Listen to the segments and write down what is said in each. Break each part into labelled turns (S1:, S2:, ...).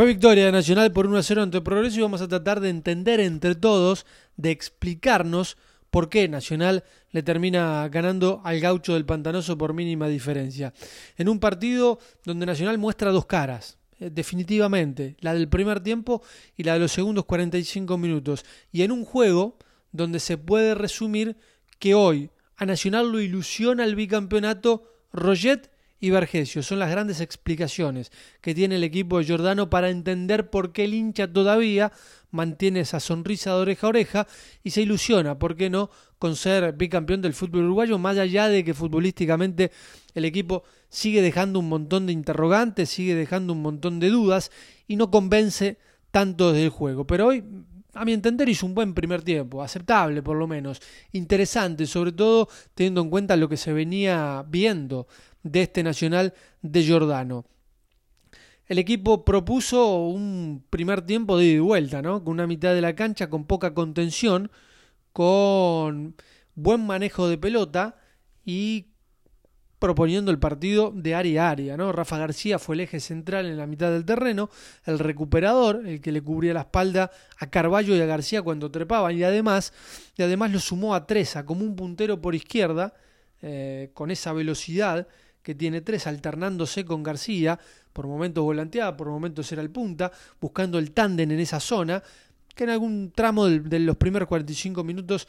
S1: Fue victoria de Nacional por 1 a 0 ante Progreso y vamos a tratar de entender entre todos, de explicarnos por qué Nacional le termina ganando al gaucho del Pantanoso por mínima diferencia. En un partido donde Nacional muestra dos caras, eh, definitivamente, la del primer tiempo y la de los segundos 45 minutos. Y en un juego donde se puede resumir que hoy a Nacional lo ilusiona el bicampeonato Roget y Vergesio. Son las grandes explicaciones que tiene el equipo de para entender por qué el hincha todavía mantiene esa sonrisa de oreja a oreja y se ilusiona, ¿por qué no?, con ser bicampeón del fútbol uruguayo, más allá de que futbolísticamente el equipo sigue dejando un montón de interrogantes, sigue dejando un montón de dudas y no convence tanto desde el juego. Pero hoy a mi entender hizo un buen primer tiempo, aceptable por lo menos, interesante, sobre todo teniendo en cuenta lo que se venía viendo de este Nacional de Giordano. El equipo propuso un primer tiempo de ida y vuelta, ¿no? Con una mitad de la cancha con poca contención, con buen manejo de pelota y proponiendo el partido de área a área, ¿no? Rafa García fue el eje central en la mitad del terreno, el recuperador, el que le cubría la espalda a Carballo y a García cuando trepaban, y además, y además lo sumó a Treza como un puntero por izquierda, eh, con esa velocidad que tiene tres alternándose con García, por momentos volanteaba, por momentos era el punta, buscando el tándem en esa zona, que en algún tramo de, los primeros 45 minutos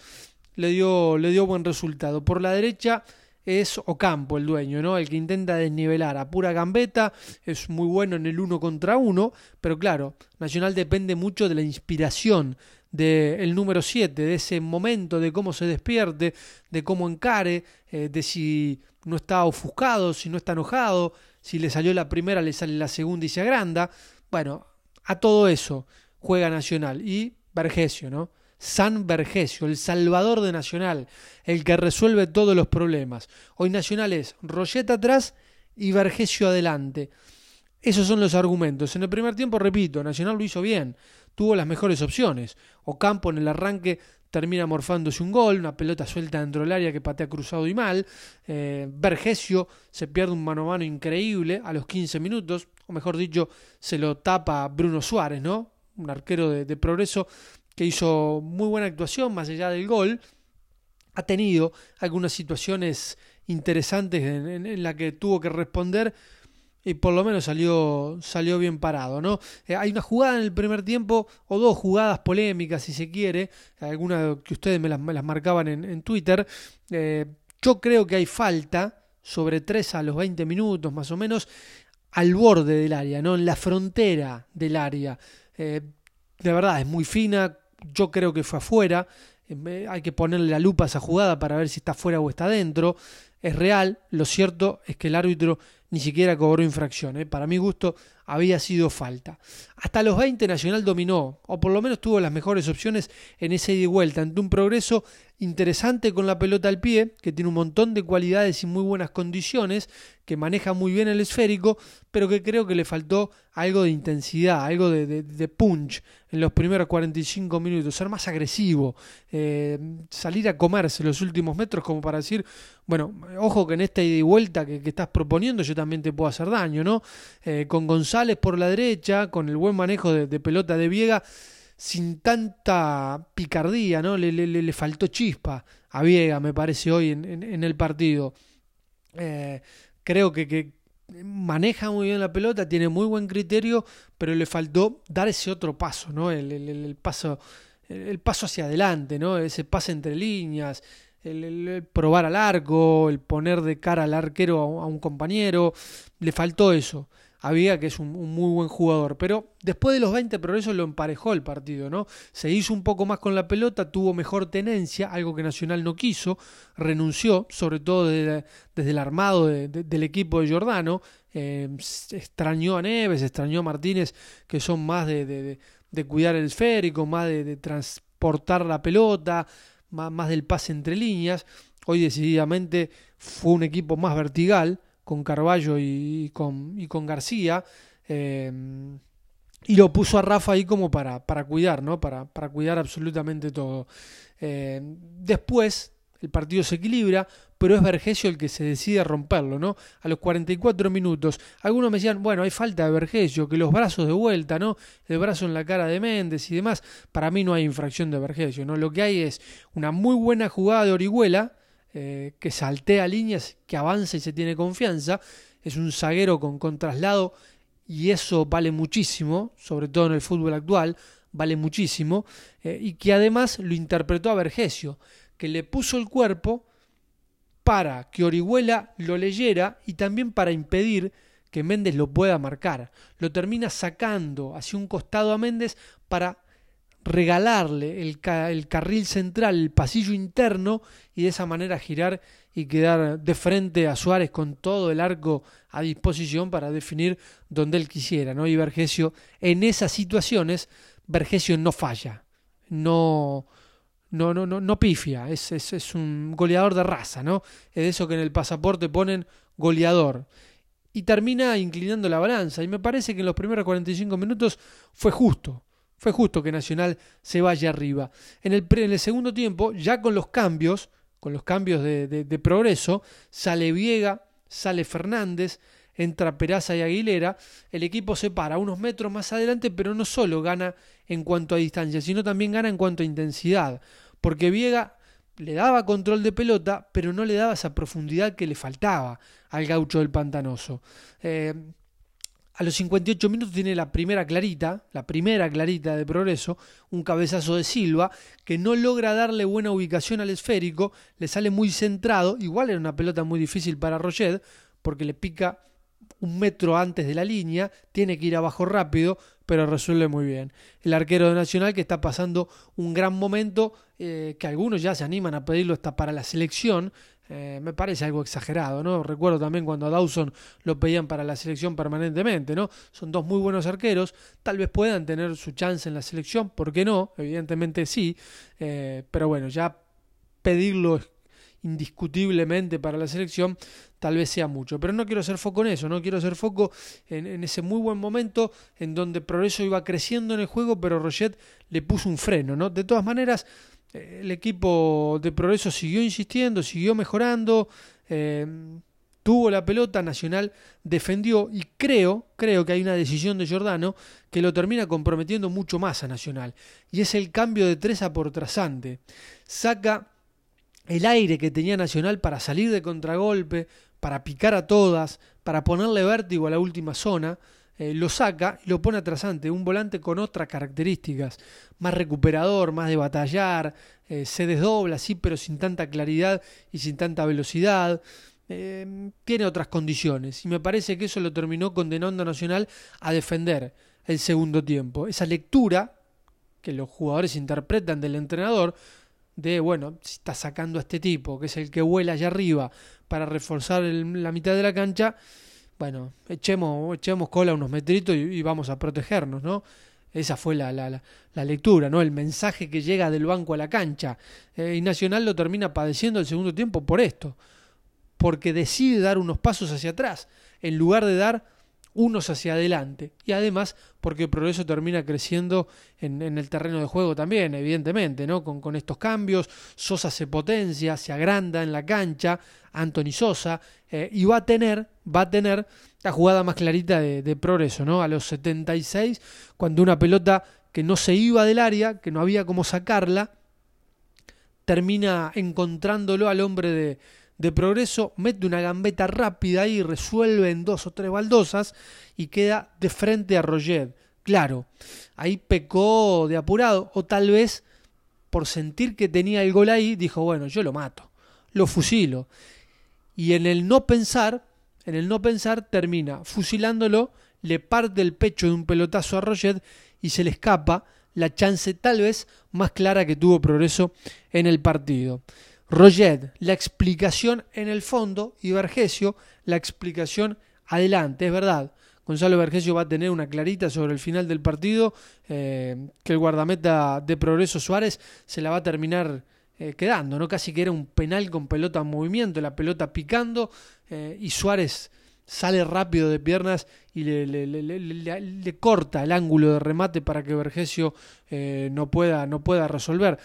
S1: le dio, le dio buen resultado. Por la derecha es Ocampo el dueño, ¿no? El que intenta desnivelar a pura gambeta, es muy bueno en el uno contra uno, pero claro, Nacional depende mucho de la inspiración del número 7, de ese momento, de cómo se despierte, de cómo encare, eh, de si no está ofuscado, si no está enojado, si le salió la primera, le sale la segunda y se agranda. Bueno, a todo eso juega Nacional y Vergesio, ¿no? San Vergesio, el salvador de Nacional, el que resuelve todos los problemas. Hoy Nacional es Rolleta atrás y Vergesio adelante. Esos son los argumentos. En el primer tiempo, repito, Nacional lo hizo bien, tuvo las mejores opciones. Ocampo en el arranque termina morfándose un gol, una pelota suelta dentro del área que patea cruzado y mal. Eh, Vergesio se pierde un mano a mano increíble a los 15 minutos, o mejor dicho, se lo tapa Bruno Suárez, ¿no? Un arquero de, progreso que hizo muy buena actuación más allá del gol. Ha tenido algunas situaciones interesantes en, en, en la que tuvo que responder y por lo menos salió, salió bien parado, ¿no? Eh, hay una jugada en el primer tiempo, o dos jugadas polémicas, si se quiere, algunas que ustedes me las, marcaban en, Twitter. Eh, yo creo que hay falta sobre 3 a los 20 minutos, más o menos, al borde del área, ¿no? En la frontera del área. Eh, de verdad, es muy fina, yo creo que fue afuera. hay que ponerle la lupa a esa jugada para ver si está afuera o está adentro. Es real, lo cierto es que el árbitro ni siquiera cobró infracción. ¿eh? Para mi gusto había sido falta. Hasta los 20 Nacional dominó, o por lo menos tuvo las mejores opciones en ese ida y vuelta, ante un progreso interesante con la pelota al pie, que tiene un montón de cualidades y muy buenas condiciones, que maneja muy bien el esférico, pero que creo que le faltó algo de intensidad, algo de, punch en los primeros 45 minutos, ser más agresivo, eh, salir a comerse los últimos metros como para decir, bueno, ojo que en esta ida y vuelta que, estás proponiendo yo también te puedo hacer daño, ¿no? Eh, con González por la derecha, con el buen manejo de, pelota de Viega, sin tanta picardía, ¿no? Le, le, le, faltó chispa a Viega, me parece, hoy en, el partido. Eh, creo que, maneja muy bien la pelota, tiene muy buen criterio, pero le faltó dar ese otro paso, ¿no? El, paso, el paso hacia adelante, ¿no? Ese pase entre líneas, el, probar al arco, el poner de cara al arquero a, un compañero, le faltó eso. Había que es un, muy buen jugador, pero después de los 20 progresos lo emparejó el partido, ¿no? Se hizo un poco más con la pelota, tuvo mejor tenencia, algo que Nacional no quiso, renunció, sobre todo desde, el armado del equipo de Giordano, eh, extrañó a Neves, extrañó a Martínez, que son más de, de cuidar el esférico, más de transportar la pelota, más, del pase entre líneas. Hoy decididamente fue un equipo más vertigal, con Carballo y, con, y con, García. Eh, y lo puso a Rafa ahí como para, para cuidar, ¿no? Para, para cuidar absolutamente todo. Eh, después, el partido se equilibra, pero es Vergesio el que se decide romperlo, ¿no? A los 44 minutos. Algunos me decían, bueno, hay falta de Vergesio, que los brazos de vuelta, ¿no? El brazo en la cara de Méndez y demás. Para mí no hay infracción de Vergesio, ¿no? Lo que hay es una muy buena jugada de Orihuela, eh, que saltea líneas, que avanza y se tiene confianza. Es un zaguero con, con traslado y eso vale muchísimo, sobre todo en el fútbol actual, vale muchísimo, eh, y que además lo interpretó a Vergesio, que le puso el cuerpo para que Orihuela lo leyera y también para impedir que Méndez lo pueda marcar. Lo termina sacando hacia un costado a Méndez para regalarle el, carril central, el pasillo interno y de esa manera girar y quedar de frente a Suárez con todo el arco a disposición para definir donde él quisiera. ¿no? Y Vergesio en esas situaciones, Vergesio no falla, no, no, no, no, no pifia, es, es, es, un goleador de raza, ¿no? Es de eso que en el pasaporte ponen goleador. Y termina inclinando la balanza. Y me parece que en los primeros 45 minutos fue justo. Fue justo que Nacional se vaya arriba. En el, en el segundo tiempo, ya con los cambios, con los cambios de, de, de progreso, sale Viega, sale Fernández, entra Peraza y Aguilera, el equipo se para unos metros más adelante, pero no solo gana en cuanto a distancia, sino también gana en cuanto a intensidad porque Viega le daba control de pelota, pero no le daba esa profundidad que le faltaba al gaucho del pantanoso. Eh, a los 58 minutos tiene la primera clarita, la primera clarita de progreso, un cabezazo de Silva, que no logra darle buena ubicación al esférico, le sale muy centrado, igual era una pelota muy difícil para Roget, porque le pica un metro antes de la línea, tiene que ir abajo rápido, pero resuelve muy bien. El arquero de Nacional que está pasando un gran momento, eh, que algunos ya se animan a pedirlo hasta para la selección, eh, me parece algo exagerado, ¿no? Recuerdo también cuando a Dawson lo pedían para la selección permanentemente, ¿no? Son dos muy buenos arqueros, tal vez puedan tener su chance en la selección, ¿por qué no? Evidentemente sí, eh, pero bueno, ya pedirlo indiscutiblemente para la selección, tal vez sea mucho. Pero no quiero hacer foco en eso, no quiero hacer foco en, ese muy buen momento en donde Progreso iba creciendo en el juego, pero Roget le puso un freno, ¿no? De todas maneras, eh, el equipo de Progreso siguió insistiendo, siguió mejorando, eh, tuvo la pelota, Nacional defendió y creo, creo que hay una decisión de Giordano que lo termina comprometiendo mucho más a Nacional. Y es el cambio de tres por trasante. Saca el aire que tenía Nacional para salir de contragolpe, para picar a todas, para ponerle vértigo a la última zona, eh, lo saca y lo pone atrasante, un volante con otras características, más recuperador, más de batallar, eh, se desdobla, sí, pero sin tanta claridad y sin tanta velocidad. Eh, tiene otras condiciones y me parece que eso lo terminó condenando a Nacional a defender el segundo tiempo. Esa lectura que los jugadores interpretan del entrenador de, bueno, si está sacando a este tipo, que es el que vuela allá arriba para reforzar la mitad de la cancha, bueno, echemos, echemos cola unos metritos y, vamos a protegernos, ¿no? Esa fue la, la, la, lectura, ¿no? El mensaje que llega del banco a la cancha. Eh, y Nacional lo termina padeciendo el segundo tiempo por esto. Porque decide dar unos pasos hacia atrás, en lugar de dar unos hacia adelante. Y además porque el progreso termina creciendo en, el terreno de juego también, evidentemente, ¿no? Con, con, estos cambios, Sosa se potencia, se agranda en la cancha, Anthony Sosa, eh, y va a tener, va a tener la jugada más clarita de, de, progreso, ¿no? A los 76, cuando una pelota que no se iba del área, que no había cómo sacarla, termina encontrándolo al hombre de, de progreso, mete una gambeta rápida y resuelve en dos o tres baldosas y queda de frente a Roger. Claro, ahí pecó de apurado o tal vez por sentir que tenía el gol ahí, dijo, bueno, yo lo mato, lo fusilo. Y en el no pensar, en el no pensar termina fusilándolo, le parte el pecho de un pelotazo a Roger y se le escapa la chance tal vez más clara que tuvo Progreso en el partido. Roget, la explicación en el fondo y Vergesio, la explicación adelante. Es verdad, Gonzalo Vergesio va a tener una clarita sobre el final del partido, eh, que el guardameta de Progreso Suárez se la va a terminar eh, quedando, ¿no? Casi que era un penal con pelota en movimiento, la pelota picando eh, y Suárez sale rápido de piernas y le, le, le, corta el ángulo de remate para que Vergesio no, pueda, no pueda resolver.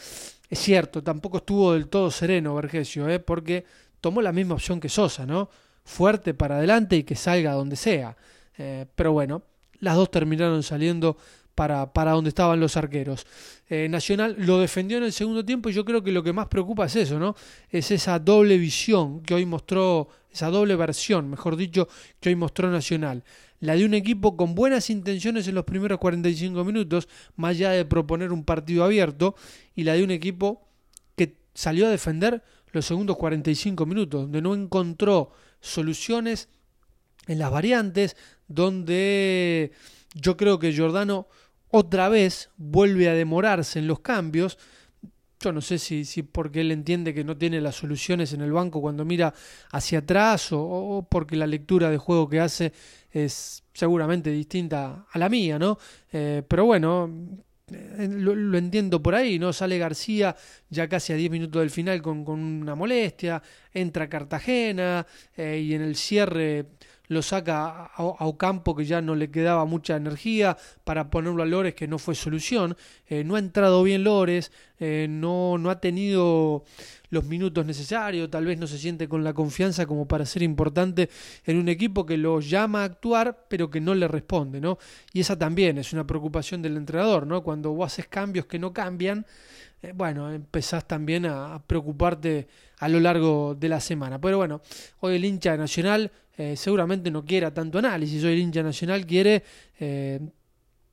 S1: Es cierto, tampoco estuvo del todo sereno Vergesio, ¿eh? porque tomó la misma opción que Sosa, ¿no? Fuerte para adelante y que salga donde sea. Eh, pero bueno, las dos terminaron saliendo para, para donde estaban los arqueros. Eh, Nacional lo defendió en el segundo tiempo y yo creo que lo que más preocupa es eso, ¿no? Es esa doble visión que hoy mostró, esa doble versión, mejor dicho, que hoy mostró Nacional. La de un equipo con buenas intenciones en los primeros 45 minutos, más allá de proponer un partido abierto, y la de un equipo que salió a defender los segundos 45 minutos, donde no encontró soluciones en las variantes, donde yo creo que Giordano otra vez vuelve a demorarse en los cambios. Yo no sé si, si porque él entiende que no tiene las soluciones en el banco cuando mira hacia atrás o, porque la lectura de juego que hace es seguramente distinta a la mía, ¿no? Eh, pero bueno, eh, lo, entiendo por ahí, ¿no? Sale García ya casi a 10 minutos del final con, con una molestia, entra Cartagena eh, y en el cierre lo saca a, Ocampo que ya no le quedaba mucha energía para ponerlo a Lores que no fue solución. Eh, no ha entrado bien Lores, eh, no, no ha tenido los minutos necesarios, tal vez no se siente con la confianza como para ser importante en un equipo que lo llama a actuar pero que no le responde, ¿no? Y esa también es una preocupación del entrenador, ¿no? Cuando vos haces cambios que no cambian, eh, bueno, empezás también a preocuparte a lo largo de la semana. Pero bueno, hoy el hincha nacional eh, seguramente no quiera tanto análisis, hoy el hincha nacional quiere eh,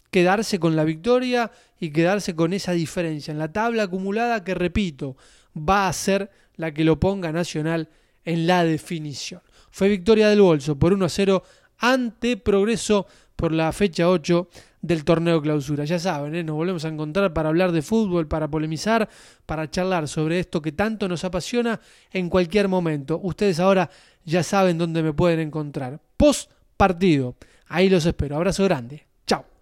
S1: quedarse con la victoria y quedarse con esa diferencia en la tabla acumulada que, repito, va a ser la que lo ponga Nacional en la definición. Fue victoria del bolso por 1 a 0 ante Progreso por la fecha 8 del torneo clausura. Ya saben, ¿eh? nos volvemos a encontrar para hablar de fútbol, para polemizar, para charlar sobre esto que tanto nos apasiona en cualquier momento. Ustedes ahora ya saben dónde me pueden encontrar. Post partido. Ahí los espero. Abrazo grande.